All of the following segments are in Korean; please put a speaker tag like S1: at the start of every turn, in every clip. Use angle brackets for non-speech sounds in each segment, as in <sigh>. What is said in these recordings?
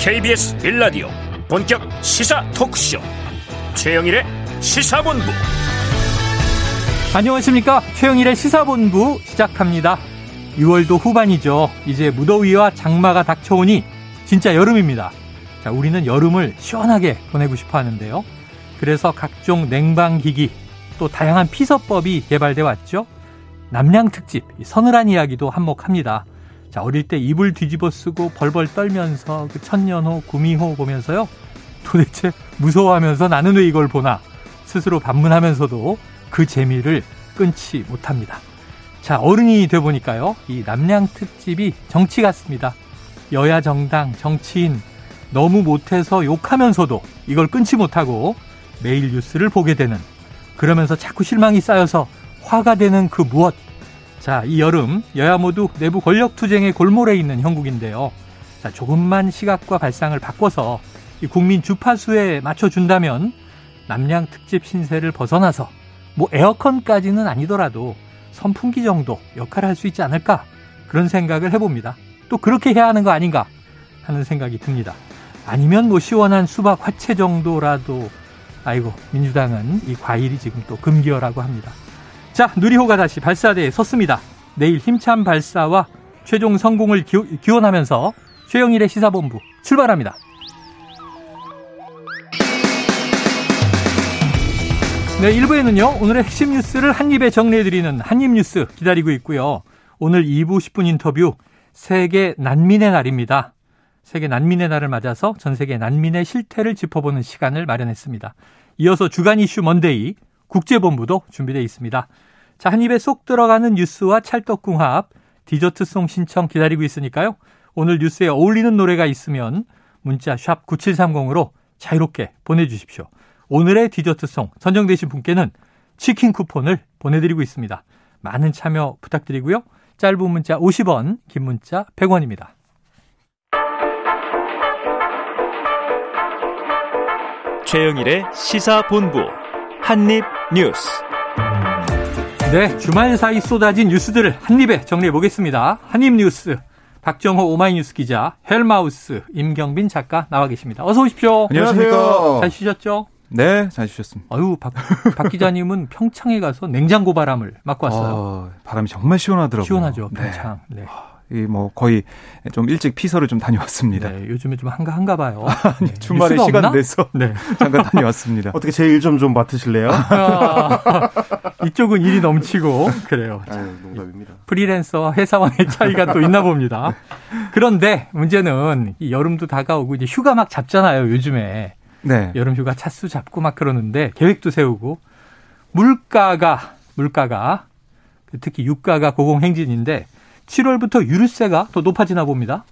S1: KBS 빌라디오 본격 시사 토크쇼. 최영일의 시사본부.
S2: 안녕하십니까? 최영일의 시사본부 시작합니다. 6월도 후반이죠. 이제 무더위와 장마가 닥쳐오니 진짜 여름입니다. 자 우리는 여름을 시원하게 보내고 싶어 하는데요. 그래서 각종 냉방기기 또 다양한 피서법이 개발돼 왔죠. 남양 특집 서늘한 이야기도 한몫합니다 자, 어릴 때 이불 뒤집어 쓰고 벌벌 떨면서 그 천년호, 구미호 보면서요. 도대체 무서워하면서 나는 왜 이걸 보나 스스로 반문하면서도 그 재미를 끊지 못합니다. 자, 어른이 돼 보니까요. 이 남양 특집이 정치 같습니다. 여야 정당, 정치인 너무 못해서 욕하면서도 이걸 끊지 못하고 매일 뉴스를 보게 되는 그러면서 자꾸 실망이 쌓여서 화가 되는 그 무엇 자, 이 여름 여야 모두 내부 권력 투쟁의 골몰에 있는 형국인데요. 자, 조금만 시각과 발상을 바꿔서 이 국민 주파수에 맞춰준다면 남양 특집 신세를 벗어나서 뭐 에어컨까지는 아니더라도 선풍기 정도 역할을 할 수 있지 않을까 그런 생각을 해봅니다. 또 그렇게 해야 하는 거 아닌가 하는 생각이 듭니다. 아니면 뭐 시원한 수박 화채 정도라도 아이고 민주당은 이 과일이 지금 또 금기어라고 합니다. 자, 누리호가 다시 발사대에 섰습니다. 내일 힘찬 발사와 최종 성공을 기, 원하면서 최영일의 시사본부 출발합니다. 네, 1부에는요, 오늘의 핵심 뉴스를 한입에 정리해드리는 한입뉴스 기다리고 있고요. 오늘 2부 10분 인터뷰, 세계 난민의 날입니다. 세계 난민의 날을 맞아서 전 세계 난민의 실태를 짚어보는 시간을 마련했습니다. 이어서 주간 이슈 먼데이, 국제본부도 준비되어 있습니다. 자, 한 입에 쏙 들어가는 뉴스와 찰떡궁합, 디저트송 신청 기다리고 있으니까요. 오늘 뉴스에 어울리는 노래가 있으면 문자 샵 9730으로 자유롭게 보내주십시오. 오늘의 디저트송 선정되신 분께는 치킨 쿠폰을 보내드리고 있습니다. 많은 참여 부탁드리고요. 짧은 문자 50원, 긴 문자 100원입니다.
S1: 최영일의 시사본부 한입뉴스.
S2: 네, 주말 사이 쏟아진 뉴스들을 한입에 정리해 보겠습니다. 한입 뉴스 박정호 오마이뉴스 기자, 헬마우스 임경빈 작가 나와 계십니다. 어서 오십시오.
S3: 안녕하십니까.
S2: 잘 쉬셨죠?
S3: 네, 잘 쉬셨습니다.
S2: 아유, 박, 박 기자님은 평창에 가서 냉장고 바람을 맞고 왔어요. 어,
S3: 바람이 정말 시원하더라고요.
S2: 시원하죠, 평창. 네. 네.
S3: 이뭐 거의 좀 일찍 피서를 좀 다녀왔습니다.
S2: 네, 요즘에 좀 한가 한가 봐요. <laughs>
S3: 아니, 네. 주말에 시간 없나? 내서 네. <laughs> 잠깐 다녀왔습니다.
S4: 어떻게 제 일 좀 좀 맡으실래요? 아, <laughs>
S2: 이쪽은 일이 넘치고 그래요.
S4: 아유, 농담입니다.
S2: 프리랜서와 회사원의 차이가 또 있나 봅니다. 그런데 문제는 이 여름도 다가오고 이제 휴가 막 잡잖아요, 요즘에. 네. 여름 휴가 차수 잡고 막 그러는데 계획도 세우고 물가가 물가가 특히 유가가 고공행진인데 7월부터 유류세가 더 높아지나 봅니다.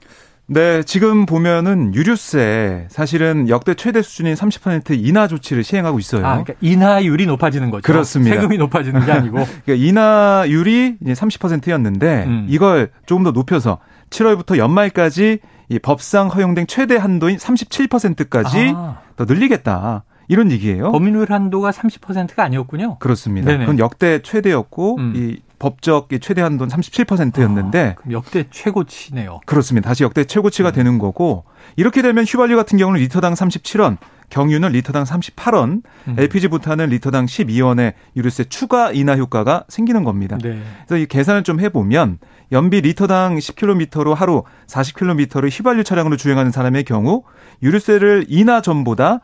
S3: 네, 지금 보면은 유류세 사실은 역대 최대 수준인 30% 인하 조치를 시행하고 있어요. 아,
S2: 그러니까 인하율이 높아지는 거죠.
S3: 그렇습니다.
S2: 세금이 높아지는 게 아니고. <laughs>
S3: 그러니까 인하율이 이제 30%였는데 음. 이걸 조금 더 높여서 7월부터 연말까지 이 법상 허용된 최대 한도인 37%까지 아. 더 늘리겠다. 이런 얘기예요.
S2: 법률 한도가 30%가 아니었군요.
S3: 그렇습니다. 네네. 그건 역대 최대였고 음. 이 법적 최대 한도는 37%였는데
S2: 아, 역대 최고치네요.
S3: 그렇습니다. 다시 역대 최고치가 음. 되는 거고 이렇게 되면 휘발유 같은 경우는 리터당 37원, 경유는 리터당 38원, 음. LPG 부탄은 리터당 12원의 유류세 추가 인하 효과가 생기는 겁니다. 네. 그래서 이 계산을 좀 해보면 연비 리터당 10km로 하루 40km를 휘발유 차량으로 주행하는 사람의 경우 유류세를 인하 전보다 아,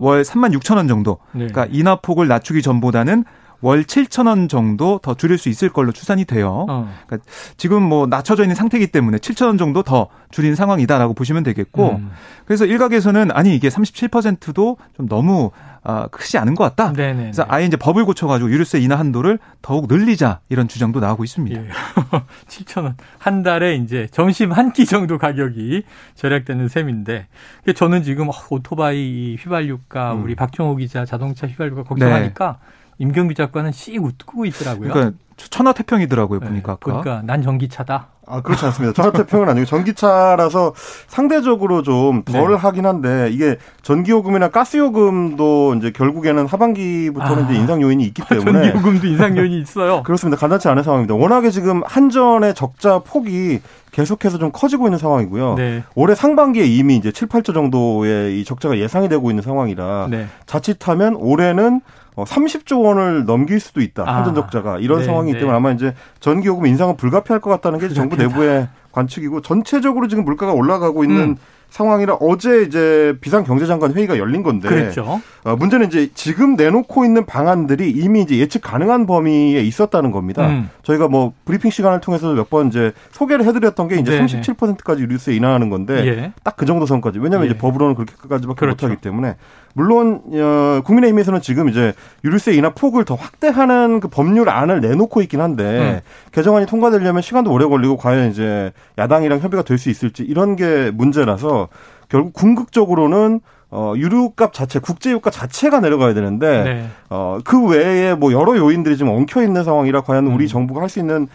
S3: 월 3만 6천 원 정도. 네. 그러니까 인하폭을 낮추기 전보다는 월 7천 원 정도 더 줄일 수 있을 걸로 추산이 돼요. 어. 그러니까 지금 뭐 낮춰져 있는 상태이기 때문에 7천 원 정도 더 줄인 상황이다라고 보시면 되겠고 음. 그래서 일각에서는 아니 이게 37%도 좀 너무 아, 크지 않은 것 같다. 네네네. 그래서 아예 이제 법을 고쳐가지고 유류세 인하 한도를 더욱 늘리자 이런 주장도 나오고 있습니다. 예. <laughs>
S2: 7천 원 한 달에 이제 점심 한 끼 정도 가격이 절약되는 셈인데 저는 지금 오토바이 휘발유가 음. 우리 박정호 기자 자동차 휘발유가 걱정하니까 네. 임경비 작가는 씩 웃고 있더라고요.
S3: 그러니까 천하태평이더라고요 보니까
S2: 네, 보니까 난 전기차다.
S4: 아, 그렇지 않습니다. 천하태평은 아니고 전기차라서 상대적으로 좀덜
S2: 네.
S4: 하긴 한데 이게 전기요금이나 가스요금도 이제 결국에는 하반기부터는
S2: 아,
S4: 이제 인상 요인이 있기 때문에 <laughs>
S2: 전기요금도 인상 요인이 있어요. <laughs>
S4: 그렇습니다. 간단치 않은 상황입니다. 워낙에 지금 한전의 적자 폭이 계속해서 좀 커지고 있는 상황이고요.
S2: 네.
S4: 올해 상반기에 이미 이제 7, 8조 정도의 이 적자가 예상이 되고 있는 상황이라
S2: 네.
S4: 자칫하면 올해는 어, 30조 원을 넘길 수도 있다.
S2: 아,
S4: 한전 적자가 이런
S2: 네,
S4: 상황이기
S2: 네.
S4: 때문에 아마 이제 전기요금 인상은 불가피할 것 같다는 게 정부. 내부의 관측이고 전체적으로 지금 물가가 올라가고 있는
S2: 음.
S4: 상황이라 어제 이제 비상 경제장관 회의가 열린 건데
S2: 그랬죠.
S4: 어, 문제는 이제 지금 내놓고 있는 방안들이 이미 이제 예측 가능한 범위에 있었다는 겁니다.
S2: 음.
S4: 저희가 뭐 브리핑 시간을 통해서 몇 번 이제 소개를 해드렸던 게 이제
S2: 네네.
S4: 37%까지 유류세 인하하는 건데
S2: 예.
S4: 딱그 정도 선까지. 왜냐하면
S2: 예.
S4: 이제 법으로는 그렇게까지밖에
S2: 그렇죠.
S4: 못하기 때문에 물론 어, 국민의힘에서는 지금 이제 유류세 인하 폭을 더 확대하는 그 법률안을 내놓고 있긴 한데
S2: 음.
S4: 개정안이 통과되려면 시간도 오래 걸리고 과연 이제 야당이랑 협의가 될 수 있을지 이런 게 문제라서 결국 궁극적으로는 어, 유류값 자체, 국제유가 자체가 내려가야 되는데,
S2: 네.
S4: 어, 그 외에 뭐 여러 요인들이 지금 엉켜 있는 상황이라 과연 우리
S2: 음.
S4: 정부가 할 수 있는 어,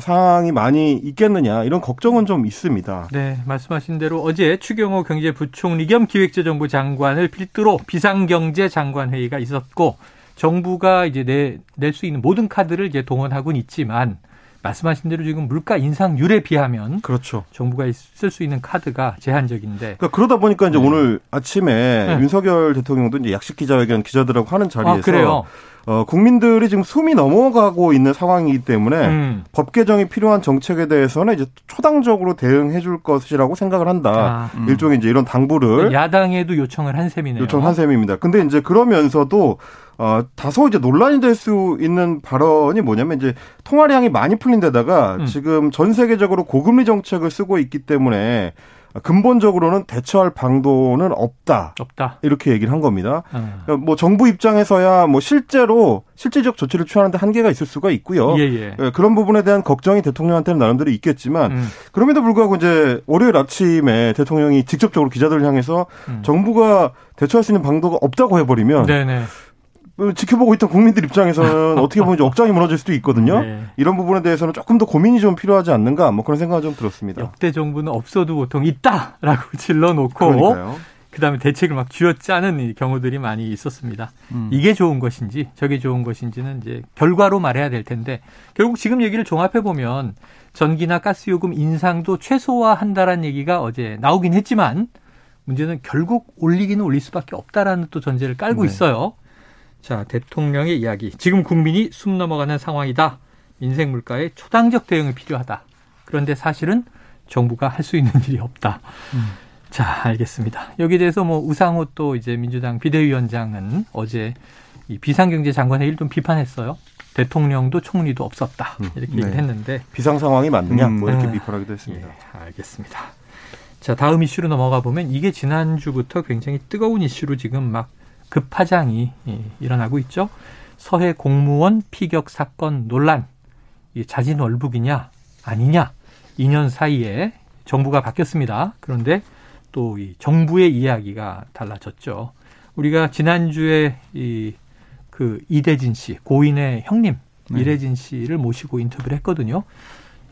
S4: 상황이 많이 있겠느냐, 이런 걱정은 좀 있습니다.
S2: 네, 말씀하신 대로 어제 추경호 경제부총리 겸 기획재정부 장관을 필두로 비상경제 장관 회의가 있었고 정부가 이제 내, 낼 수 있는 모든 카드를 이제 동원하고는 있지만 말씀하신 대로 지금 물가 인상률에 비하면
S4: 그렇죠.
S2: 정부가 쓸 수 있는 카드가 제한적인데
S4: 그러니까 그러다 보니까 이제
S2: 네.
S4: 오늘 아침에
S2: 네.
S4: 윤석열 대통령도 이제 약식 기자회견 기자들하고 하는 자리에서
S2: 아, 그래요.
S4: 어, 국민들이 지금 숨이 넘어가고 있는 상황이기 때문에
S2: 음.
S4: 법 개정이 필요한 정책에 대해서는 이제 초당적으로 대응해 줄 것이라고 생각을 한다.
S2: 아,
S3: 음.
S4: 일종의 이제 이런 당부를
S2: 야당에도 요청을 한 셈이네요.
S4: 요청 한 셈입니다. 근데 이제 그러면서도 어, 다소 이제 논란이 될 수 있는 발언이 뭐냐면 이제 통화량이 많이 풀린 데다가
S2: 음.
S4: 지금 전 세계적으로 고금리 정책을 쓰고 있기 때문에 근본적으로는 대처할 방도는 없다.
S2: 없다.
S4: 이렇게 얘기를 한 겁니다.
S2: 어.
S4: 그러니까 뭐 정부 입장에서야 뭐 실제로 실질적 조치를 취하는데 한계가 있을 수가 있고요.
S2: 예, 예.
S4: 예, 그런 부분에 대한 걱정이 대통령한테는 나름대로 있겠지만
S2: 음,
S4: 그럼에도 불구하고 이제 월요일 아침에 대통령이 직접적으로 기자들을 향해서
S2: 음.
S4: 정부가 대처할 수 있는 방도가 없다고 해버리면
S2: 네네.
S4: 어, 지켜보고 있던 국민들 입장에서는 <laughs> 어떻게 보면 이제 억장이 무너질 수도 있거든요.
S2: 네.
S4: 이런 부분에 대해서는 조금 더 고민이 좀 필요하지 않는가 뭐 그런 생각이 좀 들었습니다.
S2: 역대 정부는 없어도 보통 있다라고 <laughs> 질러놓고
S4: 그러니까요.
S2: 그다음에 대책을 막 쥐어짜는 이 경우들이 많이 있었습니다.
S3: 음.
S2: 이게 좋은 것인지 저게 좋은 것인지는 이제 결과로 말해야 될 텐데 결국 지금 얘기를 종합해 보면 전기나 가스 요금 인상도 최소화한다라는 얘기가 어제 나오긴 했지만 문제는 결국 올리기는 올릴 수밖에 없다라는 또 전제를 깔고
S4: 네.
S2: 있어요. 자, 대통령의 이야기. 지금 국민이 숨 넘어가는 상황이다. 인생 물가에 초당적 대응이 필요하다. 그런데 사실은 정부가 할 수 있는 일이 없다. 자, 알겠습니다. 여기에 대해서 뭐 우상호 또 이제 민주당 비대위원장은 어제 이 비상경제 장관 회의를 좀 비판했어요. 대통령도 총리도 없었다. 이렇게 얘기를
S3: 네.
S2: 했는데
S4: 비상 상황이 맞느냐
S3: 음.
S4: 뭐 이렇게
S2: 아,
S4: 비판하기도 했습니다.
S2: 예, 알겠습니다. 자, 다음 이슈로 넘어가 보면 이게 지난주부터 굉장히 뜨거운 이슈로 지금 막 급파장이 예, 일어나고 있죠. 서해 공무원 피격 사건 논란. 이 자진 월북이냐 아니냐 2년 사이에 정부가 바뀌었습니다. 그런데 또 이 정부의 이야기가 달라졌죠. 우리가 지난주에 이 그 이대진 씨 고인의 형님
S3: 네.
S2: 이대진 씨를 모시고 인터뷰를 했거든요.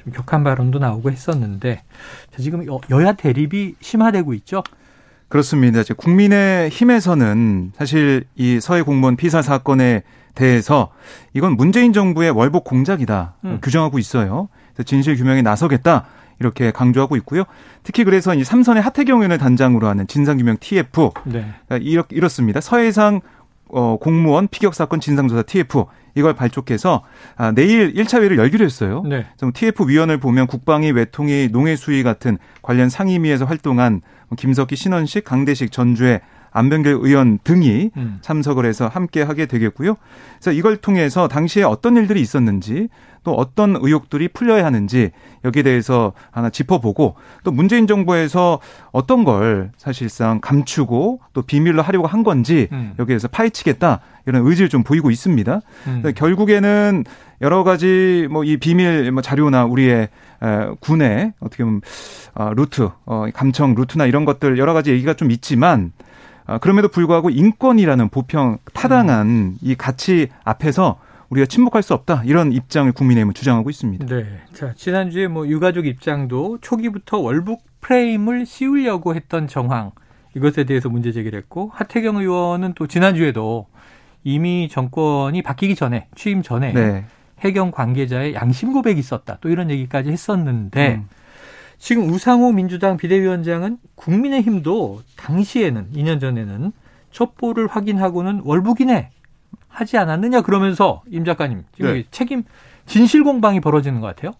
S2: 좀 격한 발언도 나오고 했었는데 자, 지금 여- 여야 대립이 심화되고 있죠.
S3: 그렇습니다. 이제 국민의 힘에서는 사실 이 서해 공무원 피살 사건에 대해서 이건 문재인 정부의 월복 공작이다
S2: 음.
S3: 규정하고 있어요. 그래서 진실 규명에 나서겠다 이렇게 강조하고 있고요. 특히 그래서 이 삼선의 하태경 의원을 단장으로 하는 진상규명 TF
S2: 네.
S3: 이렇, 이렇 습니다. 서해상 어, 공무원 피격 사건 진상조사 TF 이걸 발족해서 아, 내일 1차 회의를 열기로 했어요.
S2: 네.
S3: 좀 TF 위원을 보면 국방위, 외통위, 농해수위 같은 관련 상임위에서 활동한 뭐 김석기, 신원식, 강대식, 전주의 안병길 의원 등이
S2: 음.
S3: 참석을 해서 함께 하게 되겠고요. 그래서 이걸 통해서 당시에 어떤 일들이 있었는지 또 어떤 의혹들이 풀려야 하는지 여기에 대해서 하나 짚어보고 또 문재인 정부에서 어떤 걸 사실상 감추고 또 비밀로 하려고 한 건지
S2: 음.
S3: 여기에서 파헤치겠다 이런 의지를 좀 보이고 있습니다.
S2: 음.
S3: 결국에는 여러 가지 뭐 이 비밀 뭐 자료나 우리의 에, 군의 어떻게 보면 어, 루트, 어, 감청 루트나 이런 것들 여러 가지 얘기가 좀 있지만 아, 그럼에도 불구하고 인권이라는 보평 타당한 이 가치 앞에서 우리가 침묵할 수 없다 이런 입장을 국민의힘은 주장하고 있습니다.
S2: 네. 자 지난주에 뭐 유가족 입장도 초기부터 월북 프레임을 씌우려고 했던 정황 이것에 대해서 문제 제기를 했고 하태경 의원은 또 지난주에도 이미 정권이 바뀌기 전에 취임 전에 네. 해경 관계자의 양심 고백이 있었다. 또 이런 얘기까지 했었는데 음. 지금 우상호 민주당 비대위원장은 국민의힘도 당시에는 2년 전에는 첩보를 확인하고는 월북이네 하지 않았느냐 그러면서 임 작가님 지금 네. 책임 진실 공방이 벌어지는 것 같아요.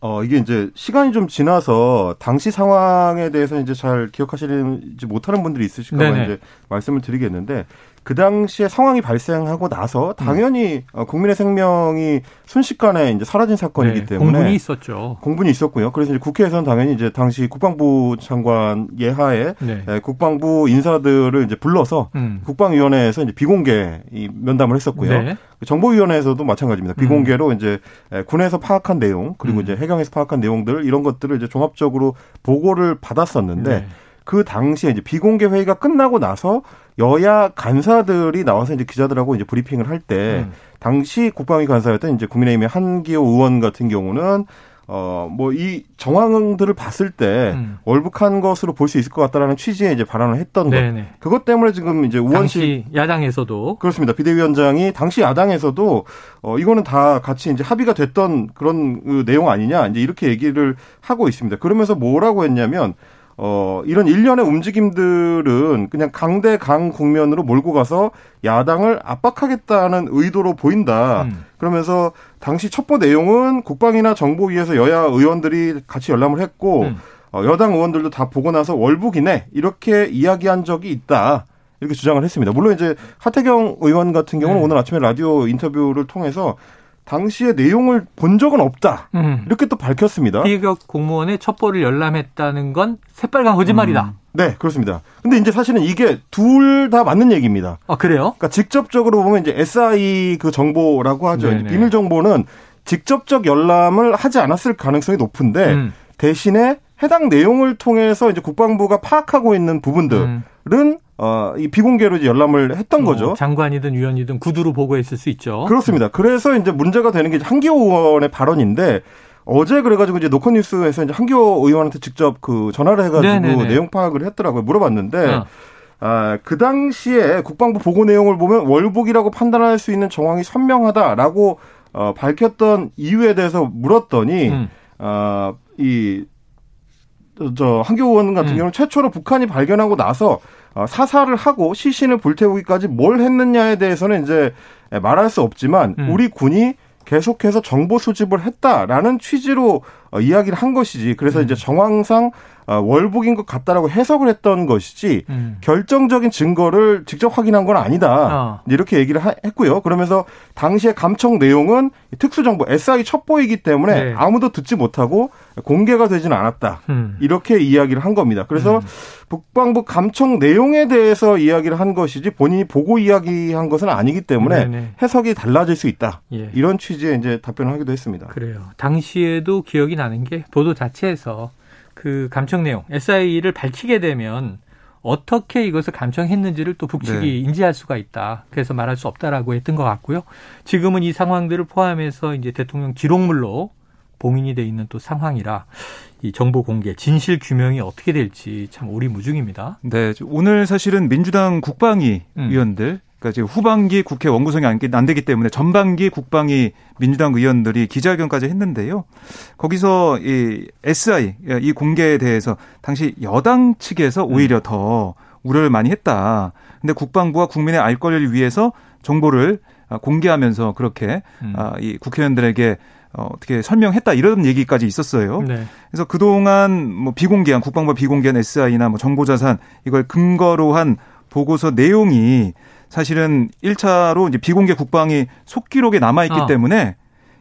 S4: 어, 이게 이제 시간이 좀 지나서 당시 상황에 대해서 이제 잘 기억하시지 못하는 분들이 있으실까봐 이제 말씀을 드리겠는데 그 당시에 상황이 발생하고 나서 당연히 음. 국민의 생명이 순식간에 이제 사라진 사건이기 네, 때문에
S2: 공분이 있었죠.
S4: 공분이 있었고요. 그래서 이제 국회에서는 당연히 이제 당시 국방부 장관 예하에 네. 예, 국방부 인사들을 이제 불러서 음. 국방위원회에서 이제 비공개 이 면담을 했었고요. 네. 정보위원회에서도 마찬가지입니다. 비공개로 음. 이제 예, 군에서 파악한 내용 그리고 음. 이제 해경에서 파악한 내용들 이런 것들을 이제 종합적으로 보고를 받았었는데 네. 그 당시에 이제 비공개 회의가 끝나고 나서 여야 간사들이 나와서 이제 기자들하고 이제 브리핑을 할때 음. 당시 국방위 간사였던 이제 국민의힘의 한기호 의원 같은 경우는 어, 뭐, 이 정황들을 봤을 때, 음. 월북한 것으로 볼 수 있을 것 같다라는 취지의 이제 발언을 했던 네네. 것. 그것 때문에 지금 이제 우원식.
S2: 야당에서도.
S4: 그렇습니다. 비대위원장이 당시 야당에서도, 어, 이거는 다 같이 이제 합의가 됐던 그런 그 내용 아니냐, 이제 이렇게 얘기를 하고 있습니다. 그러면서 뭐라고 했냐면, 어, 이런 일련의 움직임들은 그냥 강대 강 국면으로 몰고 가서 야당을 압박하겠다는 의도로 보인다. 음. 그러면서 당시 첩보 내용은 국방이나 정보위에서 여야 의원들이 같이 열람을 했고, 음. 어, 여당 의원들도 다 보고 나서 월북이네. 이렇게 이야기한 적이 있다. 이렇게 주장을 했습니다. 물론 이제 하태경 의원 같은 경우는 네. 오늘 아침에 라디오 인터뷰를 통해서 당시의 내용을 본 적은 없다. 음. 이렇게 또 밝혔습니다.
S2: 피격 공무원의 첩보를 열람했다는 건 새빨간 거짓말이다. 음.
S4: 네, 그렇습니다. 근데 이제 사실은 이게 둘 다 맞는 얘기입니다.
S2: 아, 그래요?
S4: 그러니까 직접적으로 보면 이제 SI 그 정보라고 하죠. 비밀 정보는 직접적 열람을 하지 않았을 가능성이 높은데 음. 대신에 해당 내용을 통해서 이제 국방부가 파악하고 있는 부분들 은 음. 어, 이 비공개로 이제 열람을 했던 어, 거죠.
S2: 장관이든 위원이든 구두로 보고했을 수 있죠.
S4: 그렇습니다. 그래서 이제 문제가 되는 게 한기호 의원의 발언인데 어제 그래가지고 이제 노컷뉴스에서 이제 한기호 의원한테 직접 그 전화를 해가지고 네네네. 내용 파악을 했더라고요. 물어봤는데 어. 아, 그 당시에 국방부 보고 내용을 보면 월북이라고 판단할 수 있는 정황이 선명하다라고 어, 밝혔던 이유에 대해서 물었더니 음. 어, 이 저 의원 같은 음. 경우는 최초로 북한이 발견하고 나서 어, 사살을 하고 시신을 불태우기까지 뭘 했느냐에 대해서는 이제 말할 수 없지만 음. 우리 군이 계속해서 정보 수집을 했다라는 취지로 어, 이야기를 한 것이지. 그래서 음. 이제 정황상 어, 월북인 것 같다라고 해석을 했던 것이지 음. 결정적인 증거를 직접 확인한 건 아니다. 어. 이렇게 얘기를 하, 했고요. 그러면서 당시의 감청 내용은 특수정보 SI 첩보이기 때문에 네. 아무도 듣지 못하고 공개가 되지는 않았다. 음. 이렇게 이야기를 한 겁니다. 그래서 음. 국방부 감청 내용에 대해서 이야기를 한 것이지 본인이 보고 이야기한 것은 아니기 때문에 네네. 해석이 달라질 수 있다. 예. 이런 취지의 이제 답변을 하기도 했습니다.
S2: 그래요. 당시에도 기억이 나는 게 보도 자체에서 그 감청 내용 SI를 밝히게 되면 어떻게 이것을 감청했는지를 또 북측이 네. 인지할 수가 있다. 그래서 말할 수 없다라고 했던 것 같고요. 지금은 이 상황들을 포함해서 이제 대통령 기록물로 봉인이 돼 있는 또 상황이라 이 정보 공개, 진실 규명이 어떻게 될지 참 오리무중입니다.
S3: 네, 오늘 사실은 민주당 국방위 음. 위원들 그러니까 지금 후반기 국회 원구성이 안 되기 때문에 전반기 국방위 민주당 의원들이 기자회견까지 했는데요. 거기서 이 SI 이 공개에 대해서 당시 여당 측에서 오히려 음. 더 우려를 많이 했다. 근데 국방부와 국민의 알 권리를 위해서 정보를 공개하면서 그렇게 음. 아, 이 국회의원들에게 어, 어떻게 설명했다 이런 얘기까지 있었어요. 네. 그래서 그동안 뭐 비공개한 국방부 비공개한 SI나 뭐 정보자산 이걸 근거로 한 보고서 내용이 사실은 1차로 이제 비공개 국방이 속기록에 남아 있기 어. 때문에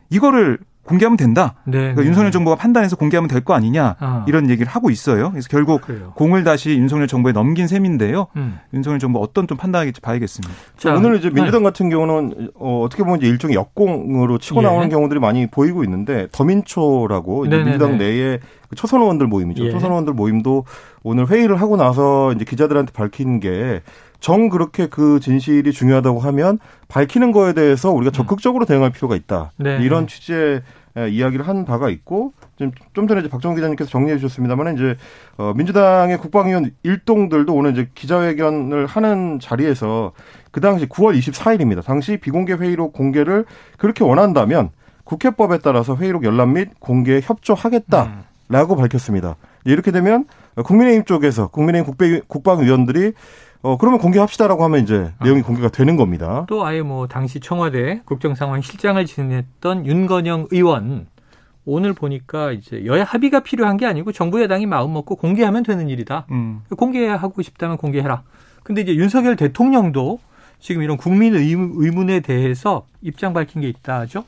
S3: 이거를 공개하면 된다. 네, 그러니까 네. 윤석열 정부가 판단해서 공개하면 될 거 아니냐 아. 이런 얘기를 하고 있어요. 그래서 결국 그래요. 공을 다시 윤석열 정부에 넘긴 셈인데요. 음. 윤석열 정부 어떤 좀 판단하겠지 봐야겠습니다.
S4: 자, 오늘 이제 민주당 네. 같은 경우는 어, 떻게 보면 이제 일종의 역공으로 치고 예. 나오는 경우들이 많이 보이고 있는데 더민초라고 이제 민주당 내에 그 초선 의원들 모임이죠. 예. 초선 의원들 모임도 오늘 회의를 하고 나서 이제 기자들한테 밝힌 게 정 그렇게 그 진실이 중요하다고 하면 밝히는 거에 대해서 우리가 적극적으로 대응할 필요가 있다. 네. 이런 취지의 이야기를 한 바가 있고 좀, 좀 전에 이제 박정 기자님께서 정리해 주셨습니다만 이제 어, 민주당의 국방위원 일동들도 오늘 이제 기자회견을 하는 자리에서 그 당시 9월 24일입니다. 당시 비공개 회의록 공개를 그렇게 원한다면 국회법에 따라서 회의록 열람 및 공개에 협조하겠다라고 음. 밝혔습니다. 이렇게 되면 국민의힘 쪽에서 국민의힘 국방위원들이 어 그러면 공개합시다라고 하면 이제 아. 내용이 공개가 되는 겁니다.
S2: 또 아예 뭐 당시 청와대 국정상황 실장을 지냈던 윤건영 의원 오늘 보니까 이제 여야 합의가 필요한 게 아니고 정부 여당이 마음 먹고 공개하면 되는 일이다. 음. 공개하고 싶다면 공개해라. 근데 이제 윤석열 대통령도 지금 이런 국민 의문에 대해서 입장 밝힌 게 있다죠.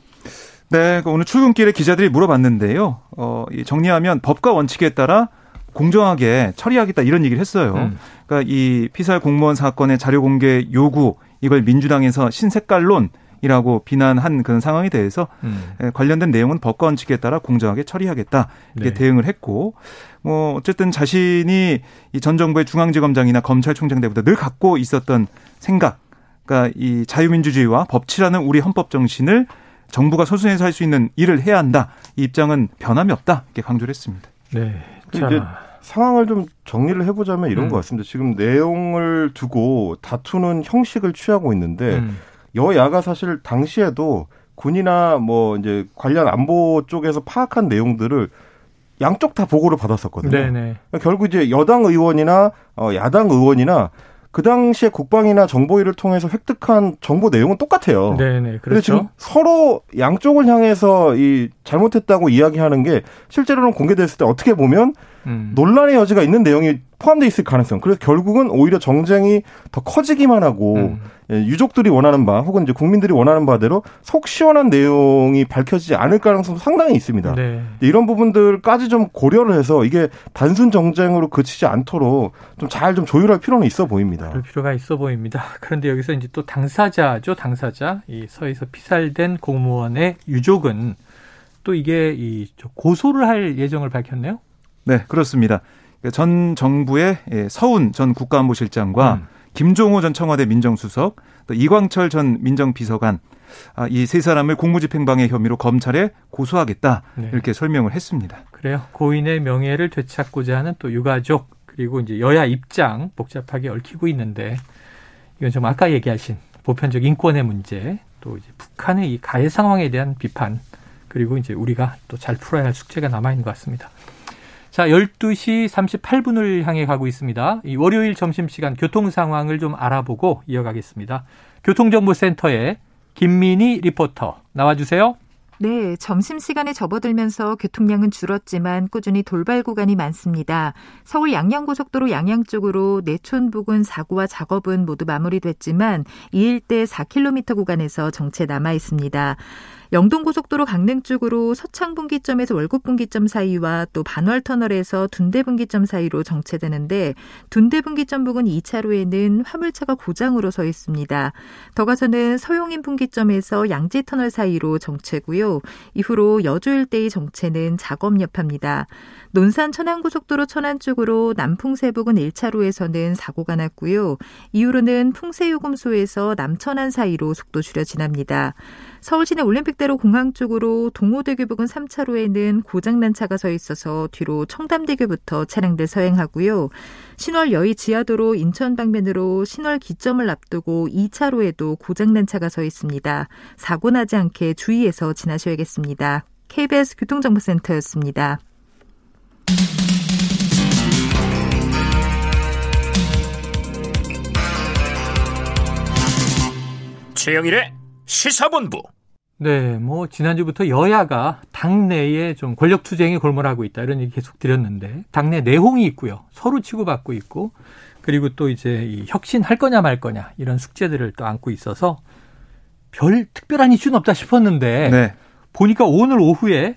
S3: 네, 그 오늘 출근길에 기자들이 물어봤는데요. 어, 정리하면 법과 원칙에 따라 공정하게 처리하겠다 이런 얘기를 했어요. 음. 그러니까 이 피살 공무원 사건의 자료 공개 요구 이걸 민주당에서 신색깔론 이라고 비난한 그런 상황에 대해서 음. 관련된 내용은 법과 원칙에 따라 공정하게 처리하겠다 이렇게 네. 대응을 했고 뭐 어쨌든 자신이 이 전 정부의 중앙지검장이나 검찰총장 때부터 늘 갖고 있었던 생각, 그러니까 이 자유민주주의와 법치라는 우리 헌법 정신을 정부가 소수해서 할 수 있는 일을 해야 한다. 이 입장은 변함이 없다 이렇게 강조를 했습니다.
S4: 네. 자. 상황을 좀 정리를 해보자면 이런 음. 것 같습니다. 지금 내용을 두고 다투는 형식을 취하고 있는데 음. 여야가 사실 당시에도 군이나 뭐 이제 관련 안보 쪽에서 파악한 내용들을 양쪽 다 보고를 받았었거든요. 네네. 그러니까 결국 이제 여당 의원이나 어 야당 의원이나 그 당시에 국방이나 정보위를 통해서 획득한 정보 내용은 똑같아요.
S2: 네네,
S4: 그렇죠. 지금 서로 양쪽을 향해서 이 잘못했다고 이야기하는 게 실제로는 공개됐을 때 어떻게 보면 음. 논란의 여지가 있는 내용이 포함되어 있을 가능성. 그래서 결국은 오히려 정쟁이 더 커지기만 하고 음. 예, 유족들이 원하는 바 혹은 이제 국민들이 원하는 바대로 속 시원한 내용이 밝혀지지 않을 가능성도 상당히 있습니다. 네. 이런 부분들까지 좀 고려를 해서 이게 단순 정쟁으로 그치지 않도록 좀 잘좀 좀 조율할 필요는 있어 보입니다.
S2: 그럴 필요가 있어 보입니다. <laughs> 그런데 여기서 이제 또 당사자죠, 당사자. 이 서에서 피살된 공무원의 유족은 또 이게 이 고소를 할 예정을 밝혔네요.
S3: 네, 그렇습니다. 전 정부의 예, 서훈 전 국가안보실장과 음. 김종호 전 청와대 민정수석, 또 이광철 전 민정비서관 아, 이 세 사람을 공무집행방해 혐의로 검찰에 고소하겠다 네. 이렇게 설명을 했습니다.
S2: 그래요. 고인의 명예를 되찾고자 하는 또 유가족 그리고 이제 여야 입장 복잡하게 얽히고 있는데 이건 좀 아까 얘기하신 보편적 인권의 문제 또 이제 북한의 이 가해 상황에 대한 비판 그리고 이제 우리가 또 잘 풀어야 할 숙제가 남아 있는 것 같습니다. 자, 12시 38분을 향해 가고 있습니다. 이 월요일 점심시간 교통 상황을 좀 알아보고 이어가겠습니다. 교통정보센터에 김민희 리포터 나와주세요.
S5: 네, 점심시간에 접어들면서 교통량은 줄었지만 꾸준히 돌발 구간이 많습니다. 서울 양양고속도로 양양 쪽으로 내촌 부근 사고와 작업은 모두 마무리됐지만 이 일대 4km 구간에서 정체 남아 있습니다. 영동고속도로 강릉 쪽으로 서창 분기점에서 월곡 분기점 사이와 또 반월 터널에서 둔대 분기점 사이로 정체되는데 둔대 분기점 부근 2차로에는 화물차가 고장으로 서 있습니다. 더 가서는 서용인 분기점에서 양지터널 사이로 정체고요. 이후로 여주 일대의 정체는 작업 여파입니다. 논산 천안고속도로 천안 쪽으로 남풍세 부근 1차로에서는 사고가 났고요. 이후로는 풍세요금소에서 남천안 사이로 속도 줄여 지납니다. 서울 시내 올림픽대로 공항 쪽으로 동호대교 부근 3차로에는 고장난 차가 서 있어서 뒤로 청담대교부터 차량들 서행하고요. 신월 여의 지하도로 인천 방면으로 신월 기점을 앞두고 2차로에도 고장난 차가 서 있습니다. 사고 나지 않게 주의해서 지나셔야겠습니다. KBS 교통정보센터였습니다.
S1: 최영일의 시사본부.
S2: 네, 뭐 지난주부터 여야가 당내에 좀 권력 투쟁에 골몰하고 있다 이런 얘기 계속 드렸는데 당내 내홍이 있고요. 서로 치고받고 있고 그리고 또 이제 이 혁신할 거냐 말 거냐 이런 숙제들을 또 안고 있어서 별 특별한 이슈는 없다 싶었는데 네. 보니까 오늘 오후에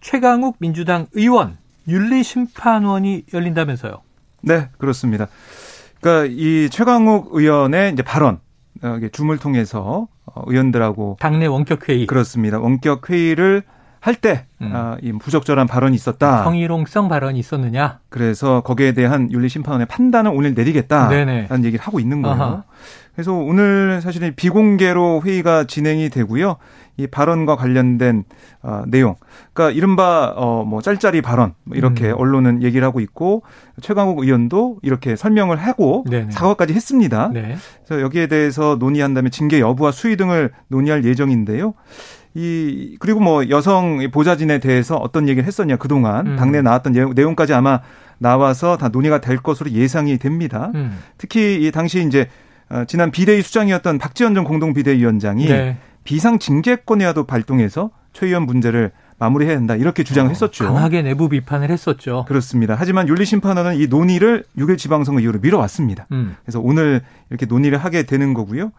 S2: 최강욱 민주당 의원 윤리심판원이 열린다면서요?
S3: 네, 그렇습니다. 그러니까 이 최강욱 의원의 이제 발언, 줌을 통해서 어, 의원들하고
S2: 당내 원격 회의
S3: 그렇습니다. 원격 회의를 할때 음. 아, 이 부적절한 발언이 있었다.
S2: 성희롱성 발언이 있었느냐?
S3: 그래서 거기에 대한 윤리심판원의 판단을 오늘 내리겠다라는 얘기를 하고 있는 거예요. 아하. 그래서 오늘 사실은 비공개로 회의가 진행이 되고요. 이 발언과 관련된 어, 내용, 그러니까 이른바 어, 뭐 짤짤이 발언 뭐 이렇게 음. 언론은 얘기를 하고 있고 최강욱 의원도 이렇게 설명을 하고 네네. 사과까지 했습니다. 네. 그래서 여기에 대해서 논의한 다음에 징계 여부와 수위 등을 논의할 예정인데요. 이 그리고 뭐 여성 보좌진에 대해서 어떤 얘기를 했었냐 그동안 음. 당내 나왔던 내용까지 아마 나와서 다 논의가 될 것으로 예상이 됩니다. 음. 특히 이 당시 이제 어, 지난 비대위 수장이었던 박지원 전 공동 비대위원장이 네. 비상 징계권이라도 발동해서 최 의원 문제를 마무리해야 된다 이렇게 주장을 어, 했었죠.
S2: 강하게 내부 비판을 했었죠.
S3: 그렇습니다. 하지만 윤리심판원은 이 논의를 6일 지방선거 이후로 미뤄왔습니다. 음. 그래서 오늘 이렇게 논의를 하게 되는 거고요.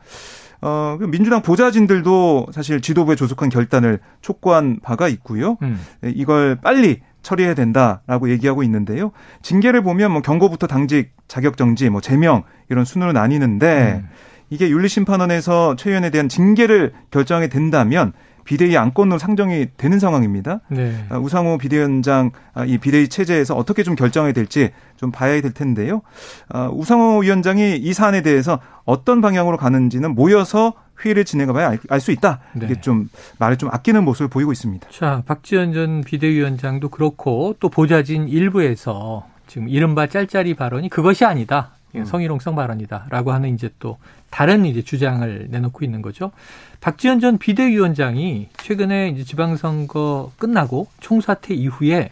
S3: 어, 그 민주당 보좌진들도 사실 지도부에 조속한 결단을 촉구한 바가 있고요. 음. 이걸 빨리 처리해야 된다라고 얘기하고 있는데요. 징계를 보면 뭐 경고부터 당직, 자격정지, 뭐 제명 이런 순으로 나뉘는데 음. 이게 윤리심판원에서 최 의원에 대한 징계를 결정하게 된다면 비대위 안건으로 상정이 되는 상황입니다. 네. 아, 우상호 비대위원장 아, 이 비대위 체제에서 어떻게 좀 결정해야 될지 좀 봐야 될 텐데요. 아, 우상호 위원장이 이 사안에 대해서 어떤 방향으로 가는지는 모여서 회의를 진행해봐야 알 수 있다. 네. 이게 좀 말을 좀 아끼는 모습을 보이고 있습니다.
S2: 자, 박지원 전 비대위원장도 그렇고 또 보좌진 일부에서 지금 이른바 짤짤이 발언이 그것이 아니다. 음. 성희롱성 발언이다라고 하는 이제 또 다른 이제 주장을 내놓고 있는 거죠. 박지원 전 비대위원장이 최근에 이제 지방선거 끝나고 총사퇴 이후에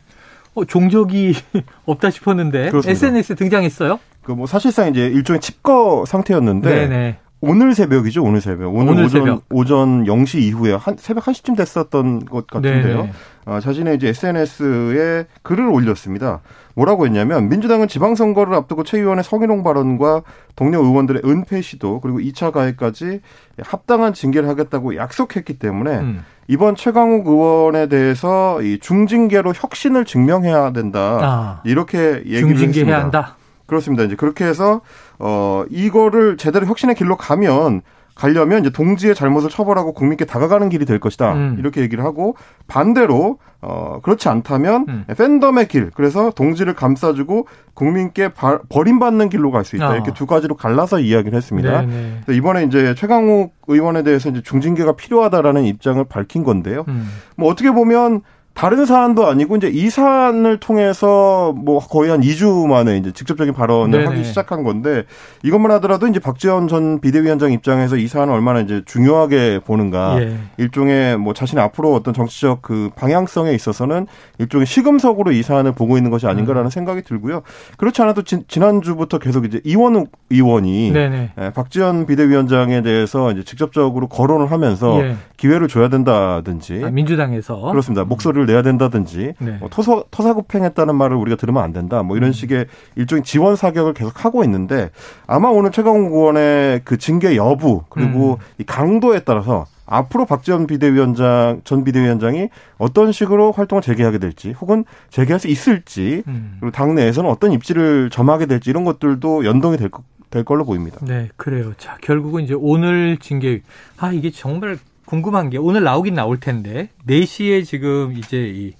S2: 어, 종족이 <laughs> 없다 싶었는데 그렇습니다. SNS에 등장했어요.
S4: 그 뭐 사실상 이제 일종의 칩거 상태였는데 네네. 오늘 새벽이죠, 오늘 새벽. 오늘, 오늘 오전, 새벽. 오전 0시 이후에 한, 새벽 1시쯤 됐었던 것 같은데요. 어, 자신의 이제 SNS에 글을 올렸습니다. 뭐라고 했냐면 민주당은 지방선거를 앞두고 최 의원의 성희롱 발언과 동료 의원들의 은폐 시도 그리고 2차 가해까지 합당한 징계를 하겠다고 약속했기 때문에 음. 이번 최강욱 의원에 대해서 이 중징계로 혁신을 증명해야 된다. 아, 이렇게 얘기를 중징계해야. 한다. 그렇습니다. 이제 그렇게 해서 어 이거를 제대로 혁신의 길로 가면 가려면 이제 동지의 잘못을 처벌하고 국민께 다가가는 길이 될 것이다. 음. 이렇게 얘기를 하고 반대로 어 그렇지 않다면 음. 팬덤의 길. 그래서 동지를 감싸주고 국민께 바, 버림받는 길로 갈 수 있다. 어. 이렇게 두 가지로 갈라서 이야기를 했습니다. 네네. 네. 이번에 이제 최강욱 의원에 대해서 이제 중징계가 필요하다라는 입장을 밝힌 건데요. 음. 뭐 어떻게 보면 다른 사안도 아니고 이제 이 사안을 통해서 뭐 거의 한 2주 만에 이제 직접적인 발언을 네네. 하기 시작한 건데 이것만 하더라도 이제 박지원 전 비대위원장 입장에서 이 사안을 얼마나 이제 중요하게 보는가 예. 일종의 뭐 자신의 앞으로 어떤 정치적 그 방향성에 있어서는 일종의 시금석으로 이 사안을 보고 있는 것이 아닌가라는 음. 생각이 들고요. 그렇지 않아도 지, 난주부터 계속 이제 이원욱 의원이 네네. 예, 박지원 비대위원장에 대해서 이제 직접적으로 거론을 하면서 예. 기회를 줘야 된다든지
S2: 아, 민주당에서
S4: 그렇습니다. 목소리를 내야 된다든지 네. 뭐 토사, 토사구팽했다는 말을 우리가 들으면 안 된다. 뭐 이런 음. 식의 일종의 지원 사격을 계속 하고 있는데 아마 오늘 최강욱 의원의 그 징계 여부 그리고 음. 이 강도에 따라서 앞으로 박지원 비대위원장 전 비대위원장이 어떤 식으로 활동을 재개하게 될지 혹은 재개할 수 있을지 음. 그리고 당내에서는 어떤 입지를 점하게 될지 이런 것들도 연동이 될, 될 걸로 보입니다.
S2: 네, 그래요. 자, 결국은 이제 오늘 징계 아 이게 정말 궁금한 게 오늘 나오긴 나올 텐데 4시에 지금 이제 이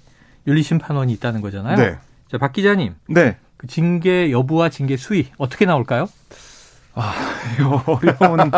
S2: 윤리심판원이 있다는 거잖아요. 네. 자, 박 기자님. 네. 그 징계 여부와 징계 수위 어떻게 나올까요?
S3: 아, <laughs> 어려운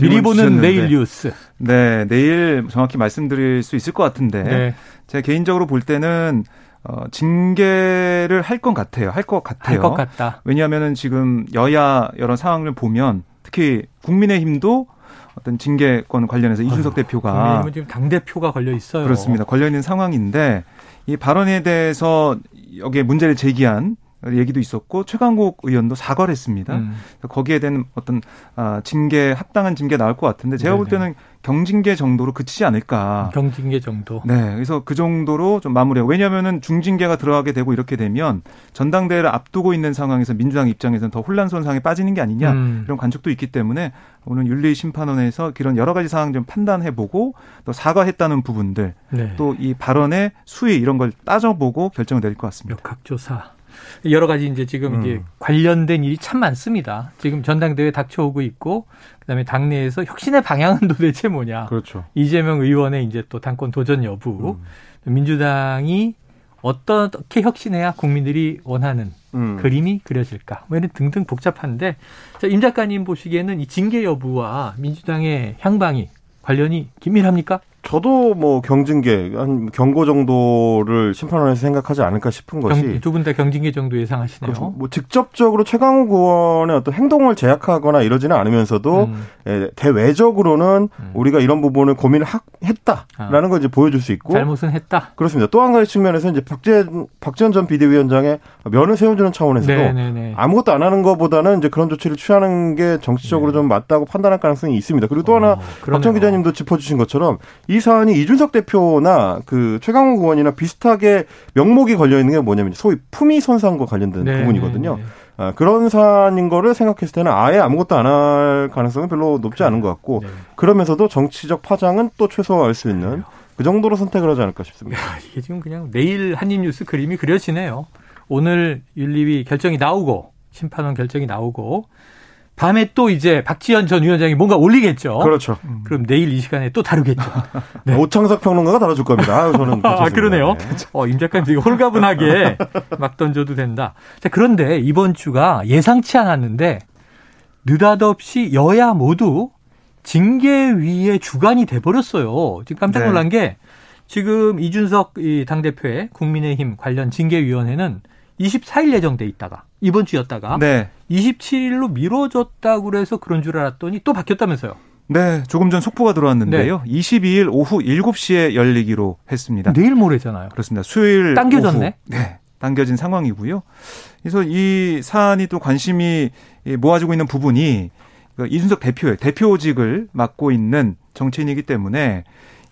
S2: 미리 보는 내일 뉴스.
S3: 네, 내일 정확히 말씀드릴 수 있을 것 같은데 네. 제가 개인적으로 볼 때는 어, 징계를 할 것 같아요. 할 것 같아요.
S2: 할 것 같다.
S3: 왜냐하면은 지금 여야 여러 상황을 보면 특히 국민의힘도 어떤 징계권 관련해서 이준석 대표가
S2: 지금 당 대표가 걸려 있어요.
S3: 그렇습니다. 걸려 있는 상황인데 이 발언에 대해서 여기에 문제를 제기한 얘기도 있었고 최강국 의원도 사과를 했습니다. 음. 거기에 대한 어떤 아, 징계 합당한 징계 나올 것 같은데 제가 네네. 볼 때는 경징계 정도로 그치지 않을까.
S2: 경징계 정도.
S3: 네, 그래서 그 정도로 좀 마무리하고 왜냐하면은 중징계가 들어가게 되고 이렇게 되면 전당대회를 앞두고 있는 상황에서 민주당 입장에서는 더 혼란스러운 상황에 빠지는 게 아니냐 음. 이런 관측도 있기 때문에 오늘 윤리심판원에서 그런 여러 가지 상황 좀 판단해보고 또 사과했다는 부분들 네. 또이 발언의 수위 이런 걸 따져보고 결정을 내릴 것 같습니다.
S2: 역학조사. 여러 가지 이제 지금 음. 이제 관련된 일이 참 많습니다. 지금 전당대회 닥쳐오고 있고 그다음에 당내에서 혁신의 방향은 <laughs> 도대체 뭐냐.
S4: 그렇죠.
S2: 이재명 의원의 이제 또 당권 도전 여부. 음. 민주당이 어떻게 혁신해야 국민들이 원하는 음. 그림이 그려질까? 뭐 이런 등등 복잡한데, 자, 임 작가님 보시기에는 이 징계 여부와 민주당의 향방이 관련이 긴밀합니까?
S4: 저도 뭐 경징계 한 경고 정도를 심판원에서 생각하지 않을까 싶은 것이
S2: 두 분 다 경징계 정도 예상하시네요.
S4: 그렇죠. 뭐 직접적으로 최강욱 의원의 어떤 행동을 제약하거나 이러지는 않으면서도 음. 예, 대외적으로는 음. 우리가 이런 부분을 고민을 하, 했다라는 아. 걸 이제 보여줄 수 있고
S2: 잘못은 했다.
S4: 그렇습니다. 또 한 가지 측면에서 이제 박재 박지원 전 비대위원장의 면을 세워주는 차원에서도 네네네. 네, 네. 아무것도 안 하는 것보다는 이제 그런 조치를 취하는 게 정치적으로 네. 좀 맞다고 판단할 가능성이 있습니다. 그리고 또 어, 하나 박정 기자님도 짚어주신 것처럼 이 사안이 이준석 대표나 그 최강욱 의원이나 비슷하게 명목이 걸려 있는 게 뭐냐면 소위 품위 손상과 관련된 네, 부분이거든요. 네, 네. 아, 그런 사안인 거를 생각했을 때는 아예 아무것도 안 할 가능성은 별로 높지 않은 것 같고 네. 그러면서도 정치적 파장은 또 최소화할 수 있는 그 정도로 선택을 하지 않을까 싶습니다.
S2: 야, 이게 지금 그냥 내일 한입뉴스 그림이 그려지네요. 오늘 윤리위 결정이 나오고 심판원 결정이 나오고 밤에 또 이제 박지현 전 위원장이 뭔가 올리겠죠.
S4: 그렇죠.
S2: 음. 그럼 내일 이 시간에 또 다루겠죠. <laughs>
S4: 네. 오창석 평론가가 다뤄줄 겁니다. 아유, 저는 <laughs>
S2: 아 그러네요. 네. 어, 임 작가님 되게 홀가분하게 <laughs> 막 던져도 된다. 자 그런데 이번 주가 예상치 않았는데 느닷없이 여야 모두 징계위의 주관이 돼버렸어요. 지금 깜짝 놀란 네. 게 지금 이준석 당 대표의 국민의힘 관련 징계위원회는 24일 예정돼 있다가 이번 주였다가 네. 27일로 미뤄졌다고 그래서 그런 줄 알았더니 또 바뀌었다면서요.
S3: 네, 조금 전 속보가 들어왔는데요. 네. 22일 오후 7시에 열리기로 했습니다.
S2: 내일 모레잖아요.
S3: 그렇습니다. 수요일
S2: 당겨졌네.
S3: 오후, 네, 당겨진 상황이고요. 그래서 이 사안이 또 관심이 모아지고 있는 부분이 그 이준석 대표의 대표직을 맡고 있는 정치인이기 때문에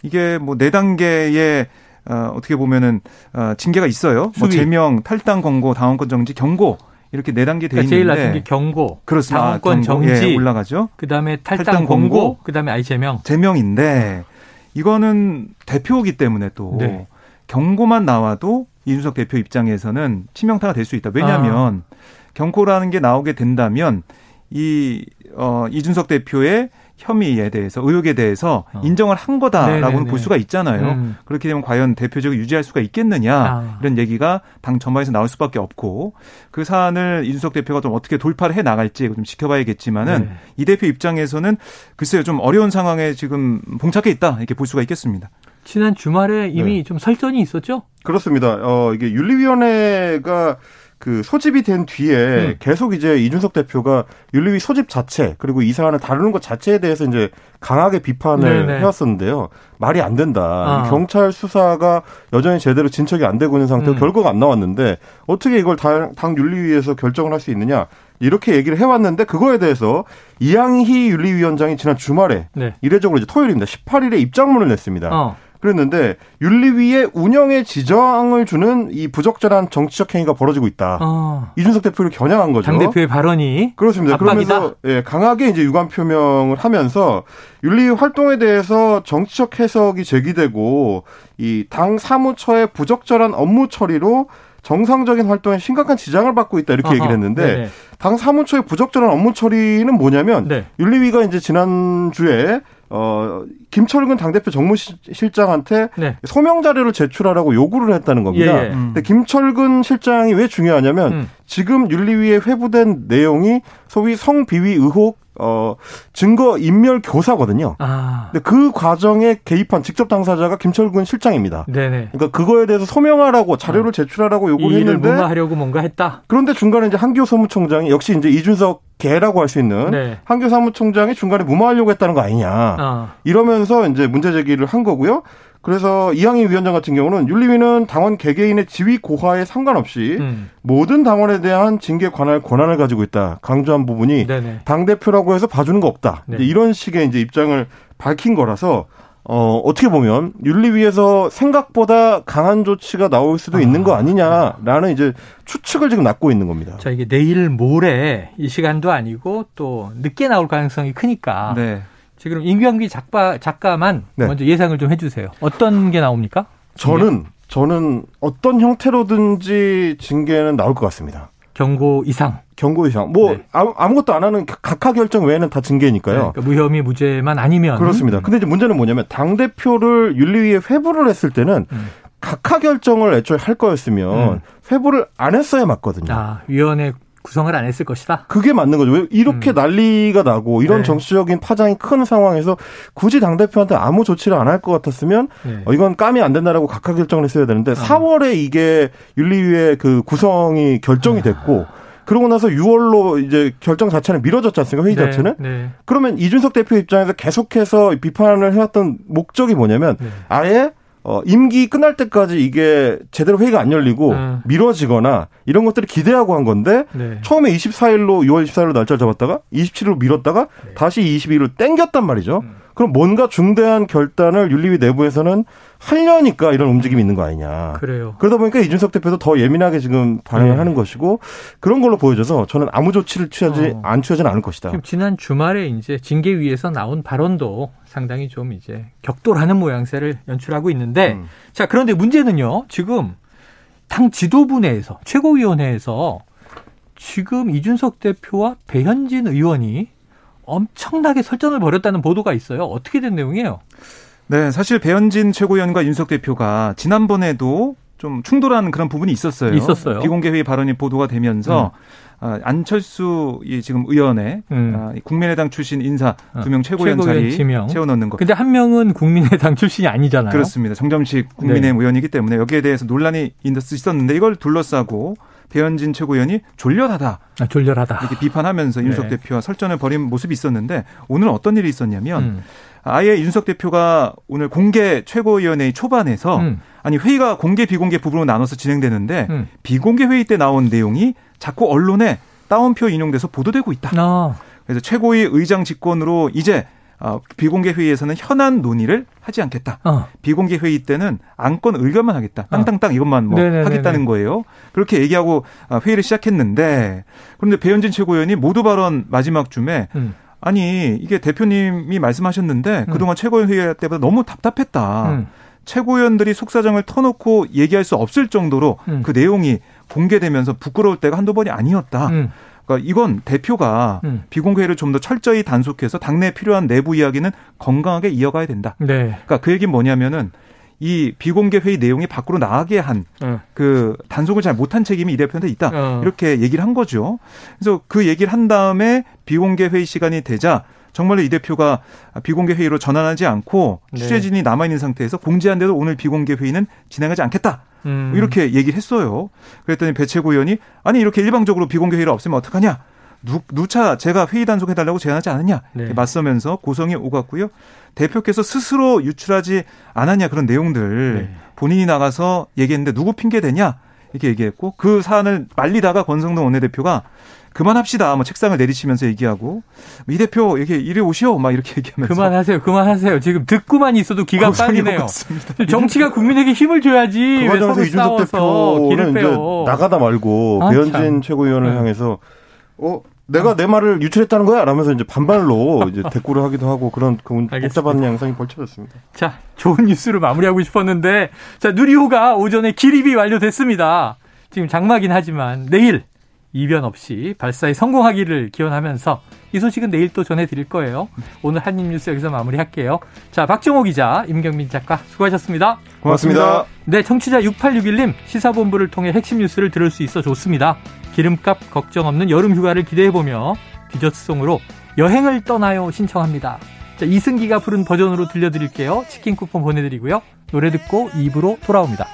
S3: 이게 뭐 네 단계의 어, 어떻게 보면은 어, 징계가 있어요. 뭐 제명, 탈당 권고, 당원권 정지, 경고 이렇게 네 단계 돼 그러니까 있는데
S2: 제일 낮은 게 경고,
S3: 그렇습니다.
S2: 당원권 아, 정지
S3: 예, 올라가죠.
S2: 그다음에 탈당, 탈당 권고, 그다음에 아이 제명.
S3: 제명인데 이거는 대표이기 때문에 또 네. 경고만 나와도 이준석 대표 입장에서는 치명타가 될 수 있다. 왜냐하면 아. 경고라는 게 나오게 된다면 이 어, 이준석 대표의 혐의에 대해서 의혹에 대해서 어. 인정을 한 거다라고는 볼 수가 있잖아요. 음. 그렇게 되면 과연 대표적으로 유지할 수가 있겠느냐 아. 이런 얘기가 당 전반에서 나올 수밖에 없고 그 사안을 이준석 대표가 좀 어떻게 돌파를 해 나갈지 좀 지켜봐야겠지만은 네. 이 대표 입장에서는 글쎄요 좀 어려운 상황에 지금 봉착해 있다 이렇게 볼 수가 있겠습니다.
S2: 지난 주말에 이미 네. 좀 설전이 있었죠?
S4: 그렇습니다. 어 이게 윤리위원회가 그 소집이 된 뒤에 음. 계속 이제 이준석 대표가 윤리위 소집 자체 그리고 이 사안을 다루는 것 자체에 대해서 이제 강하게 비판을 네네. 해왔었는데요. 말이 안 된다. 아. 경찰 수사가 여전히 제대로 진척이 안 되고 있는 상태로 음. 결과가 안 나왔는데 어떻게 이걸 당, 당 윤리위에서 결정을 할 수 있느냐. 이렇게 얘기를 해왔는데 그거에 대해서 이양희 윤리위원장이 지난 주말에 네. 이례적으로 이제 토요일입니다. 18일에 입장문을 냈습니다. 어. 그랬는데 윤리위의 운영에 지정을 주는 이 부적절한 정치적 행위가 벌어지고 있다. 아. 이준석 대표를 겨냥한 거죠.
S2: 당 대표의 발언이
S4: 그렇습니다. 압박이다? 그러면서 예, 강하게 이제 유감 표명을 하면서 윤리 활동에 대해서 정치적 해석이 제기되고 이 당 사무처의 부적절한 업무 처리로 정상적인 활동에 심각한 지장을 받고 있다 이렇게 아하, 얘기를 했는데 네네. 당 사무처의 부적절한 업무 처리는 뭐냐면 네. 윤리위가 이제 지난 주에 어, 김철근 당대표 정무실장한테 네. 소명 자료를 제출하라고 요구를 했다는 겁니다. 예, 예. 음. 근데 김철근 실장이 왜 중요하냐면 음. 지금 윤리위에 회부된 내용이 소위 성비위 의혹 어, 증거 인멸 교사거든요. 아. 근데 그 과정에 개입한 직접 당사자가 김철근 실장입니다. 네네. 그러니까 그거에 대해서 소명하라고 자료를 어. 제출하라고 요구를 했는데
S2: 뭔가 하려고 뭔가 했다.
S4: 그런데 중간에 이제 한기호 사무총장이 역시 이제 이준석 개라고 할 수 있는 네. 한교 사무총장이 중간에 무마하려고 했다는 거 아니냐. 아. 이러면서 이제 문제 제기를 한 거고요. 그래서 이항희 위원장 같은 경우는 윤리위는 당원 개개인의 지위 고하에 상관없이 음. 모든 당원에 대한 징계 관할 권한을 가지고 있다. 강조한 부분이 당 대표라고 해서 봐주는 거 없다. 네. 이런 식의 이제 입장을 밝힌 거라서 어, 어떻게 보면 윤리위에서 생각보다 강한 조치가 나올 수도 아, 있는 거 아니냐라는 이제 추측을 지금 낳고 있는 겁니다.
S2: 자, 이게 내일 모레 이 시간도 아니고 또 늦게 나올 가능성이 크니까 네. 지금 임경기 작가, 작가만 네. 먼저 예상을 좀 해주세요. 어떤 게 나옵니까?
S4: 저는 저는 어떤 형태로든지 징계는 나올 것 같습니다.
S2: 경고 이상.
S4: 경고 이상. 뭐 네. 아무, 것도 안 하는 각하 결정 외에는 다 징계니까요. 네,
S2: 그러니까 무혐의 무죄만 아니면
S4: 그렇습니다. 근데 이제 문제는 뭐냐면 당 대표를 윤리위에 회부를 했을 때는 음. 각하 결정을 애초에 할 거였으면 음. 회부를 안 했어야 맞거든요.
S2: 아, 위원회 구성을 안 했을 것이다.
S4: 그게 맞는 거죠. 왜 이렇게 음. 난리가 나고 이런 네. 정치적인 파장이 큰 상황에서 굳이 당 대표한테 아무 조치를 안 할 것 같았으면 네. 어, 이건 까면 안 된다라고 각하 결정을 했어야 되는데 아. 4월에 이게 윤리위의 그 구성이 결정이 됐고 아. 그러고 나서 6월로 이제 결정 자체는 미뤄졌지 않습니까? 회의 네, 자체는. 네. 그러면 이준석 대표 입장에서 계속해서 비판을 해왔던 목적이 뭐냐면 네. 아예 어, 임기 끝날 때까지 이게 제대로 회의가 안 열리고 음. 미뤄지거나 이런 것들을 기대하고 한 건데 네. 처음에 24일로 6월 24일로 날짜를 잡았다가 27일로 미뤘다가 네. 다시 22일로 땡겼단 말이죠. 음. 그럼 뭔가 중대한 결단을 윤리위 내부에서는 하려니까 이런 움직임이 있는 거 아니냐.
S2: 그래요.
S4: 그러다 보니까 이준석 대표도 더 예민하게 지금 반응을 네. 하는 것이고 그런 걸로 보여져서 저는 아무 조치를 취하지 어. 안 취하지는 않을 것이다.
S2: 지난 주말에 이제 징계위에서 나온 발언도 상당히 좀 이제 격돌하는 모양새를 연출하고 있는데 음. 자 그런데 문제는요 지금 당 지도부 내에서 최고위원회에서 지금 이준석 대표와 배현진 의원이 엄청나게 설전을 벌였다는 보도가 있어요. 어떻게 된 내용이에요?
S3: 네, 사실 배현진 최고위원과 윤석 대표가 지난번에도 좀 충돌한 그런 부분이 있었어요.
S2: 있었어요.
S3: 비공개 회의 발언이 보도가 되면서 음. 아, 안철수 이 지금 의원의 음. 아, 국민의당 출신 인사 어, 두명 최고위원 자리 지명. 채워 넣는 거.
S2: 근데 한 명은 국민의당 출신이 아니잖아요.
S3: 그렇습니다. 정점식 국민의힘 네. 의원이기 때문에 여기에 대해서 논란이 있었는데 이걸 둘러싸고 배현진 최고위원이 졸렬하다.
S2: 아, 졸렬하다.
S3: 이렇게 비판하면서 윤석 네. 대표와 설전을 벌인 모습이 있었는데 오늘 어떤 일이 있었냐면 음. 아예 윤석 대표가 오늘 공개 최고위원회 초반에서 음. 아니 회의가 공개 비공개 부분으로 나눠서 진행되는데 음. 비공개 회의 때 나온 내용이 자꾸 언론에 따옴표 인용돼서 보도되고 있다. 아. 그래서 최고위 의장 직권으로 이제 어, 비공개 회의에서는 현안 논의를 하지 않겠다. 어. 비공개 회의 때는 안건 의견만 하겠다. 어. 땅땅땅 이것만 뭐 네네네네. 하겠다는 거예요. 그렇게 얘기하고 어, 회의를 시작했는데 그런데 배현진 최고위원이 모두 발언 마지막 쯤에 음. 아니 이게 대표님이 말씀하셨는데 음. 그동안 최고위원 회의 때보다 너무 답답했다. 음. 최고위원들이 속사정을 터놓고 얘기할 수 없을 정도로 음. 그 내용이 공개되면서 부끄러울 때가 한두 번이 아니었다. 음. 그러니까 이건 대표가 음. 비공개를 좀 더 철저히 단속해서 당내에 필요한 내부 이야기는 건강하게 이어가야 된다. 네. 그러니까 그 얘기는 뭐냐면은 이 비공개 회의 내용이 밖으로 나가게 한그 어. 단속을 잘 못한 책임이 이 대표한테 있다. 어. 이렇게 얘기를 한 거죠. 그래서 그 얘기를 한 다음에 비공개 회의 시간이 되자 정말로 이 대표가 비공개 회의로 전환하지 않고 네. 취재진이 남아 있는 상태에서 공지한데도 오늘 비공개 회의는 진행하지 않겠다. 음. 이렇게 얘기를 했어요. 그랬더니 배채구 의원이 아니 이렇게 일방적으로 비공개 회의를 없애면 어떡하냐? 누, 누차 제가 회의 단속해달라고 제안하지 않았냐? 네. 맞서면서 고성이 오갔고요. 대표께서 스스로 유출하지 않았냐 그런 내용들 네. 본인이 나가서 얘기했는데 누구 핑계 대냐? 이렇게 얘기했고 그 사안을 말리다가 권성동 원내대표가 그만합시다. 뭐 책상을 내리치면서 얘기하고 이 대표 이렇게 이리 오시오. 막 이렇게 얘기하면서
S2: 그만하세요. 그만하세요. 지금 듣고만 있어도 기가 빨리네요. 정치가 국민에게 힘을 줘야지. 그 과정에서 이준석 대표는 이제
S4: 나가다 말고 아, 배현진 참. 최고위원을 네. 향해서 어 내가 내 말을 유출했다는 거야? 라면서 이제 반발로 이제 대꾸를 하기도 하고 그런 그 복잡한 양상이 벌쳐졌습니다.
S2: 자, 좋은 뉴스를 마무리하고 싶었는데 자, 누리호가 오전에 기립이 완료됐습니다. 지금 장마긴 하지만 내일 이변 없이 발사에 성공하기를 기원하면서 이 소식은 내일 또 전해드릴 거예요. 오늘 한입뉴스 여기서 마무리할게요. 자, 박정호 기자, 임경민 작가 수고하셨습니다.
S4: 고맙습니다.
S2: 네, 청취자 6861님 시사본부를 통해 핵심 뉴스를 들을 수 있어 좋습니다. 기름값 걱정 없는 여름 휴가를 기대해보며 디저트송으로 여행을 떠나요 신청합니다. 자, 이승기가 부른 버전으로 들려드릴게요. 치킨 쿠폰 보내드리고요. 노래 듣고 입으로 돌아옵니다.